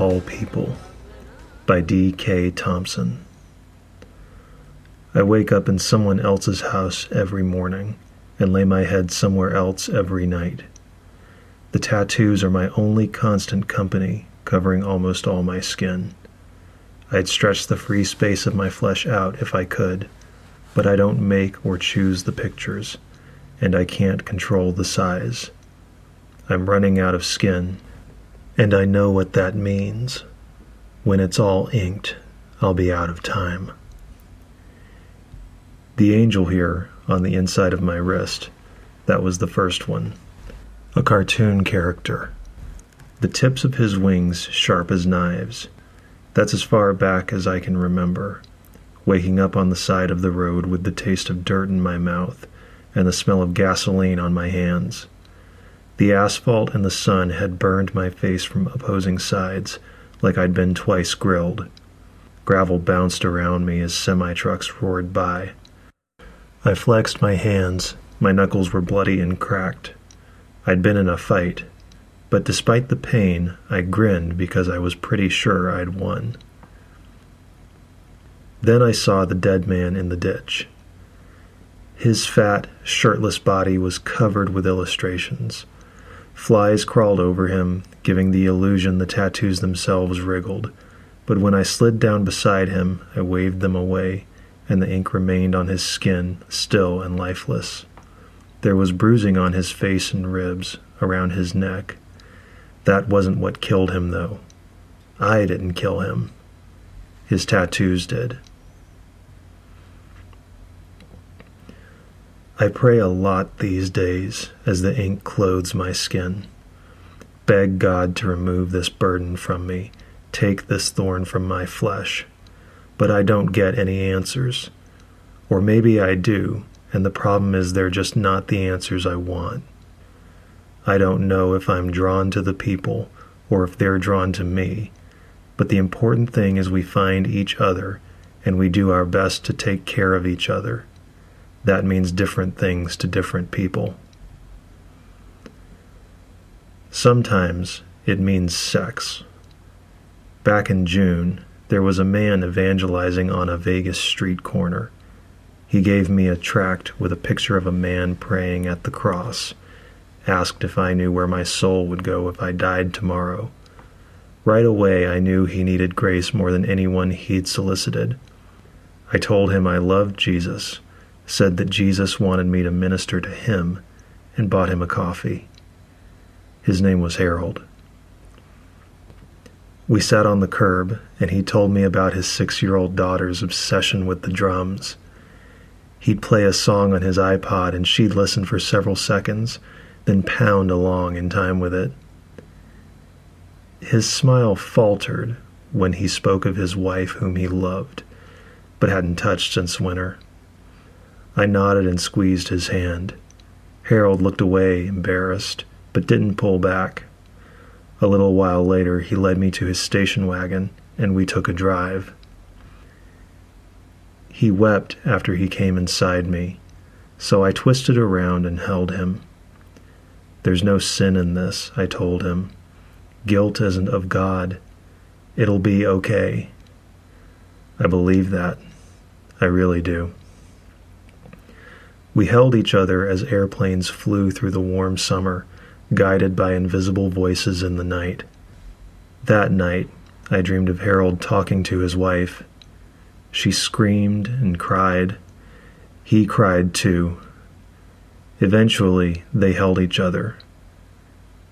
all people by D. K. Thompson. I wake up in someone else's house every morning and lay my head somewhere else every night. The tattoos are my only constant company, covering almost all my skin. I'd stretch the free space of my flesh out if I could, but I don't make or choose the pictures, and I can't control the size. I'm running out of skin, and I know what that means. When it's all inked, I'll be out of time. The angel here on the inside of my wrist, that was the first one. A cartoon character. The tips of his wings sharp as knives. That's as far back as I can remember. Waking up on the side of the road with the taste of dirt in my mouth and the smell of gasoline on my hands. The asphalt and the sun had burned my face from opposing sides, like I'd been twice grilled. Gravel bounced around me as semi trucks roared by. I flexed my hands. My knuckles were bloody and cracked. I'd been in a fight, but despite the pain, I grinned because I was pretty sure I'd won. Then I saw the dead man in the ditch. His fat, shirtless body was covered with illustrations. Flies crawled over him, giving the illusion the tattoos themselves wriggled. But when I slid down beside him, I waved them away, and the ink remained on his skin, still and lifeless. There was bruising on his face and ribs, around his neck. That wasn't what killed him, though. I didn't kill him. His tattoos did. I pray a lot these days as the ink clothes my skin. Beg God to remove this burden from me, take this thorn from my flesh. But I don't get any answers. Or maybe I do, and the problem is they're just not the answers I want. I don't know if I'm drawn to the people or if they're drawn to me, but the important thing is we find each other and we do our best to take care of each other that means different things to different people. Sometimes it means sex. Back in June, there was a man evangelizing on a Vegas street corner. He gave me a tract with a picture of a man praying at the cross, asked if I knew where my soul would go if I died tomorrow. Right away, I knew he needed grace more than anyone he'd solicited. I told him I loved Jesus said that Jesus wanted me to minister to him and bought him a coffee. His name was Harold. We sat on the curb, and he told me about his six year old daughter's obsession with the drums. He'd play a song on his iPod, and she'd listen for several seconds, then pound along in time with it. His smile faltered when he spoke of his wife, whom he loved, but hadn't touched since winter. I nodded and squeezed his hand. Harold looked away, embarrassed, but didn't pull back. A little while later, he led me to his station wagon, and we took a drive. He wept after he came inside me, so I twisted around and held him. There's no sin in this, I told him. Guilt isn't of God. It'll be okay. I believe that. I really do. We held each other as airplanes flew through the warm summer, guided by invisible voices in the night. That night, I dreamed of Harold talking to his wife. She screamed and cried. He cried too. Eventually, they held each other.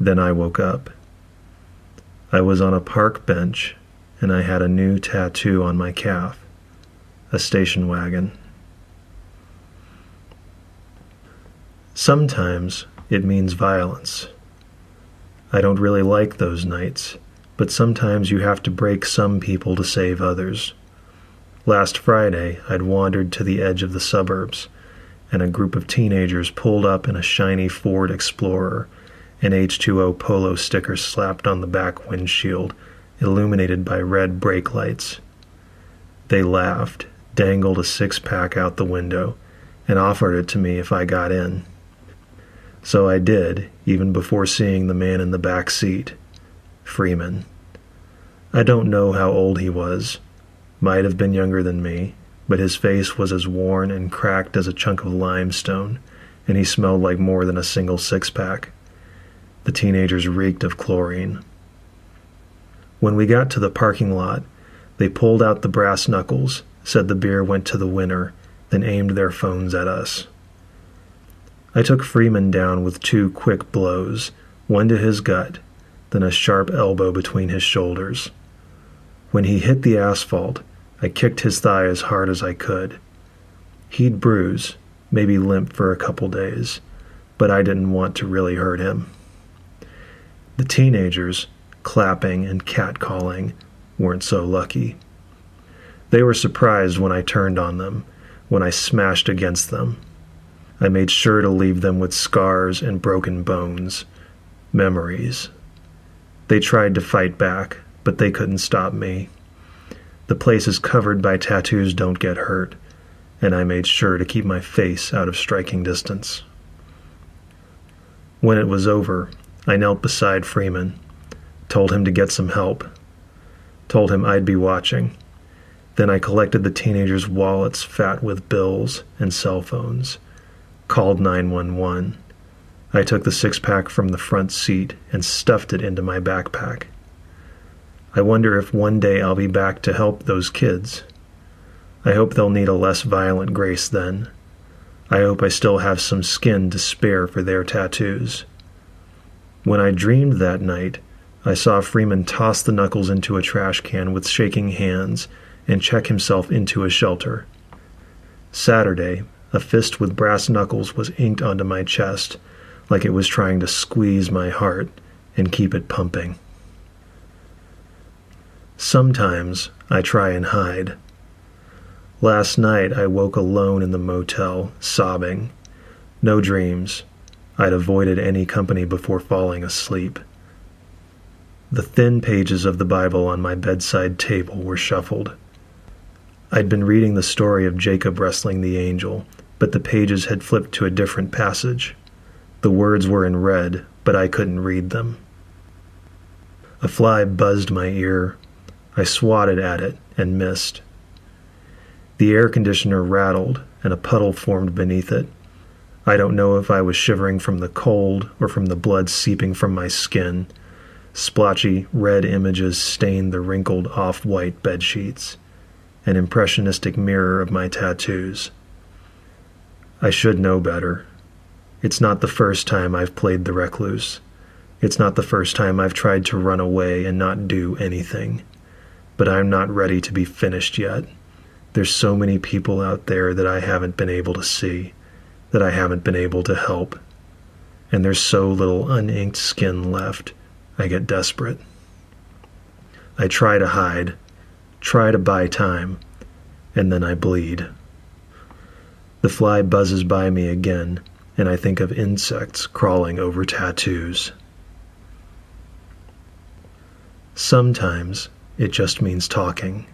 Then I woke up. I was on a park bench, and I had a new tattoo on my calf a station wagon. Sometimes it means violence. I don't really like those nights, but sometimes you have to break some people to save others. Last Friday, I'd wandered to the edge of the suburbs, and a group of teenagers pulled up in a shiny Ford Explorer, an H2O polo sticker slapped on the back windshield, illuminated by red brake lights. They laughed, dangled a six pack out the window, and offered it to me if I got in. So I did, even before seeing the man in the back seat. Freeman. I don't know how old he was. Might have been younger than me, but his face was as worn and cracked as a chunk of limestone, and he smelled like more than a single six pack. The teenagers reeked of chlorine. When we got to the parking lot, they pulled out the brass knuckles, said the beer went to the winner, then aimed their phones at us. I took Freeman down with two quick blows, one to his gut, then a sharp elbow between his shoulders. When he hit the asphalt, I kicked his thigh as hard as I could. He'd bruise, maybe limp for a couple days, but I didn't want to really hurt him. The teenagers, clapping and catcalling, weren't so lucky. They were surprised when I turned on them, when I smashed against them. I made sure to leave them with scars and broken bones, memories. They tried to fight back, but they couldn't stop me. The places covered by tattoos don't get hurt, and I made sure to keep my face out of striking distance. When it was over, I knelt beside Freeman, told him to get some help, told him I'd be watching. Then I collected the teenagers' wallets fat with bills and cell phones, called 911. I took the six pack from the front seat and stuffed it into my backpack. I wonder if one day I'll be back to help those kids. I hope they'll need a less violent grace then. I hope I still have some skin to spare for their tattoos. When I dreamed that night, I saw Freeman toss the knuckles into a trash can with shaking hands and check himself into a shelter. Saturday, a fist with brass knuckles was inked onto my chest, like it was trying to squeeze my heart and keep it pumping. Sometimes I try and hide. Last night I woke alone in the motel, sobbing. No dreams. I'd avoided any company before falling asleep. The thin pages of the Bible on my bedside table were shuffled. I'd been reading the story of Jacob wrestling the angel, but the pages had flipped to a different passage. The words were in red, but I couldn't read them. A fly buzzed my ear, I swatted at it and missed. The air conditioner rattled and a puddle formed beneath it. I don't know if I was shivering from the cold or from the blood seeping from my skin. Splotchy red images stained the wrinkled off white bed sheets, an impressionistic mirror of my tattoos. I should know better. It's not the first time I've played the recluse. It's not the first time I've tried to run away and not do anything but I'm not ready to be finished yet. There's so many people out there that I haven't been able to see, that I haven't been able to help. And there's so little uninked skin left, I get desperate. I try to hide, try to buy time, and then I bleed. The fly buzzes by me again, and I think of insects crawling over tattoos. Sometimes it just means talking.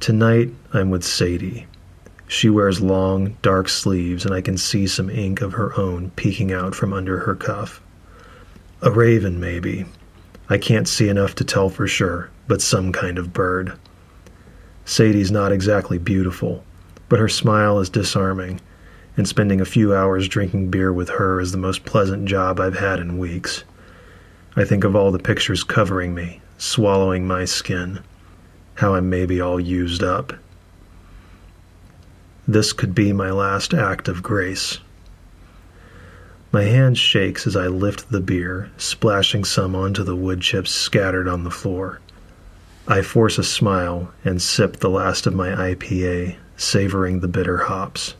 Tonight, I'm with Sadie. She wears long, dark sleeves, and I can see some ink of her own peeking out from under her cuff. A raven, maybe. I can't see enough to tell for sure, but some kind of bird. Sadie's not exactly beautiful, but her smile is disarming, and spending a few hours drinking beer with her is the most pleasant job I've had in weeks. I think of all the pictures covering me, swallowing my skin, how I'm maybe all used up. This could be my last act of grace. My hand shakes as I lift the beer, splashing some onto the wood chips scattered on the floor. I force a smile and sip the last of my IPA, savoring the bitter hops.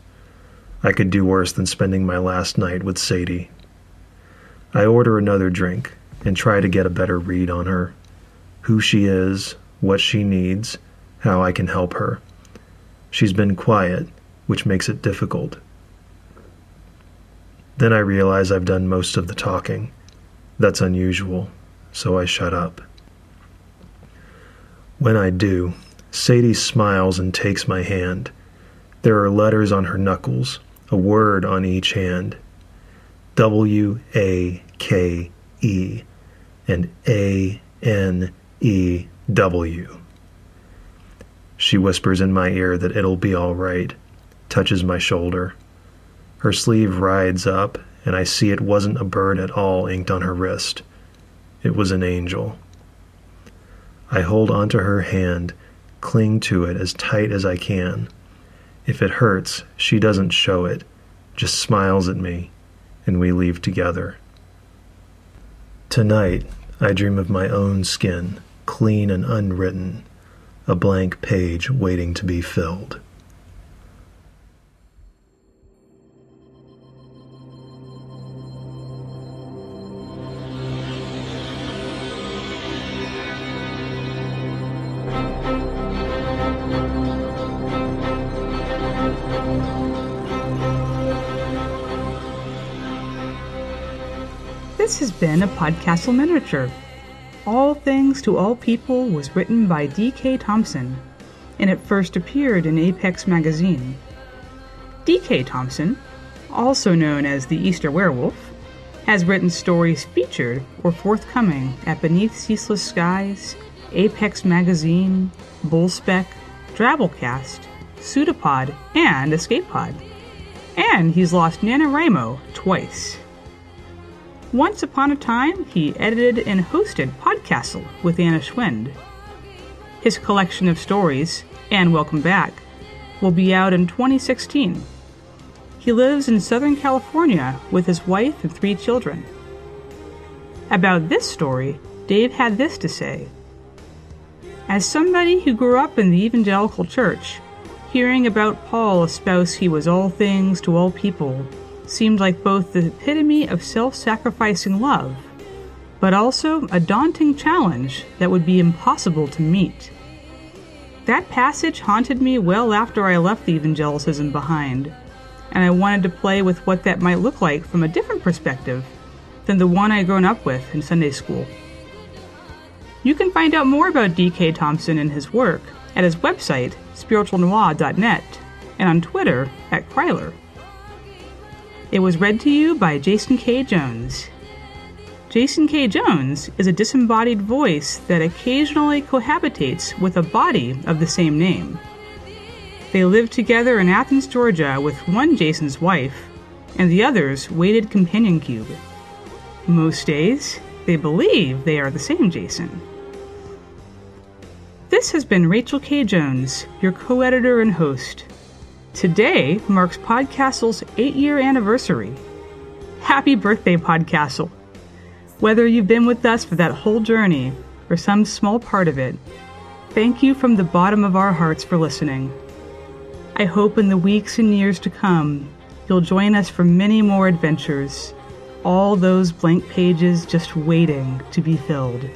I could do worse than spending my last night with Sadie. I order another drink and try to get a better read on her who she is, what she needs, how I can help her. She's been quiet, which makes it difficult. Then I realize I've done most of the talking. That's unusual, so I shut up. When I do, Sadie smiles and takes my hand. There are letters on her knuckles, a word on each hand. W A K E and A N E W. She whispers in my ear that it'll be all right, touches my shoulder. Her sleeve rides up, and I see it wasn't a bird at all inked on her wrist. It was an angel. I hold onto her hand, cling to it as tight as I can. If it hurts, she doesn't show it, just smiles at me, and we leave together. Tonight, I dream of my own skin, clean and unwritten, a blank page waiting to be filled. This has been a Podcastle miniature. All Things to All People was written by D.K. Thompson, and it first appeared in Apex magazine. D.K. Thompson, also known as the Easter Werewolf, has written stories featured or forthcoming at Beneath Ceaseless Skies, Apex Magazine, Bullspec, Drabblecast, Pseudopod, and Escape Pod. And he's lost NaNoWriMo twice. Once upon a time, he edited and hosted Podcastle with Anna Schwind. His collection of stories, and Welcome Back, will be out in 2016. He lives in Southern California with his wife and three children. About this story, Dave had this to say As somebody who grew up in the evangelical church, hearing about Paul espouse he was all things to all people seemed like both the epitome of self sacrificing love, but also a daunting challenge that would be impossible to meet. That passage haunted me well after I left the evangelicism behind, and I wanted to play with what that might look like from a different perspective than the one I'd grown up with in Sunday school. You can find out more about D.K. Thompson and his work at his website, spiritualnoir.net, and on Twitter at Kryler. It was read to you by Jason K. Jones. Jason K. Jones is a disembodied voice that occasionally cohabitates with a body of the same name. They lived together in Athens, Georgia, with one Jason's wife and the other's weighted companion cube. Most days, they believe they are the same Jason. This has been Rachael K. Jones, your co editor and host. Today marks Podcastle's eight year anniversary. Happy birthday, Podcastle! Whether you've been with us for that whole journey or some small part of it, thank you from the bottom of our hearts for listening. I hope in the weeks and years to come, you'll join us for many more adventures, all those blank pages just waiting to be filled.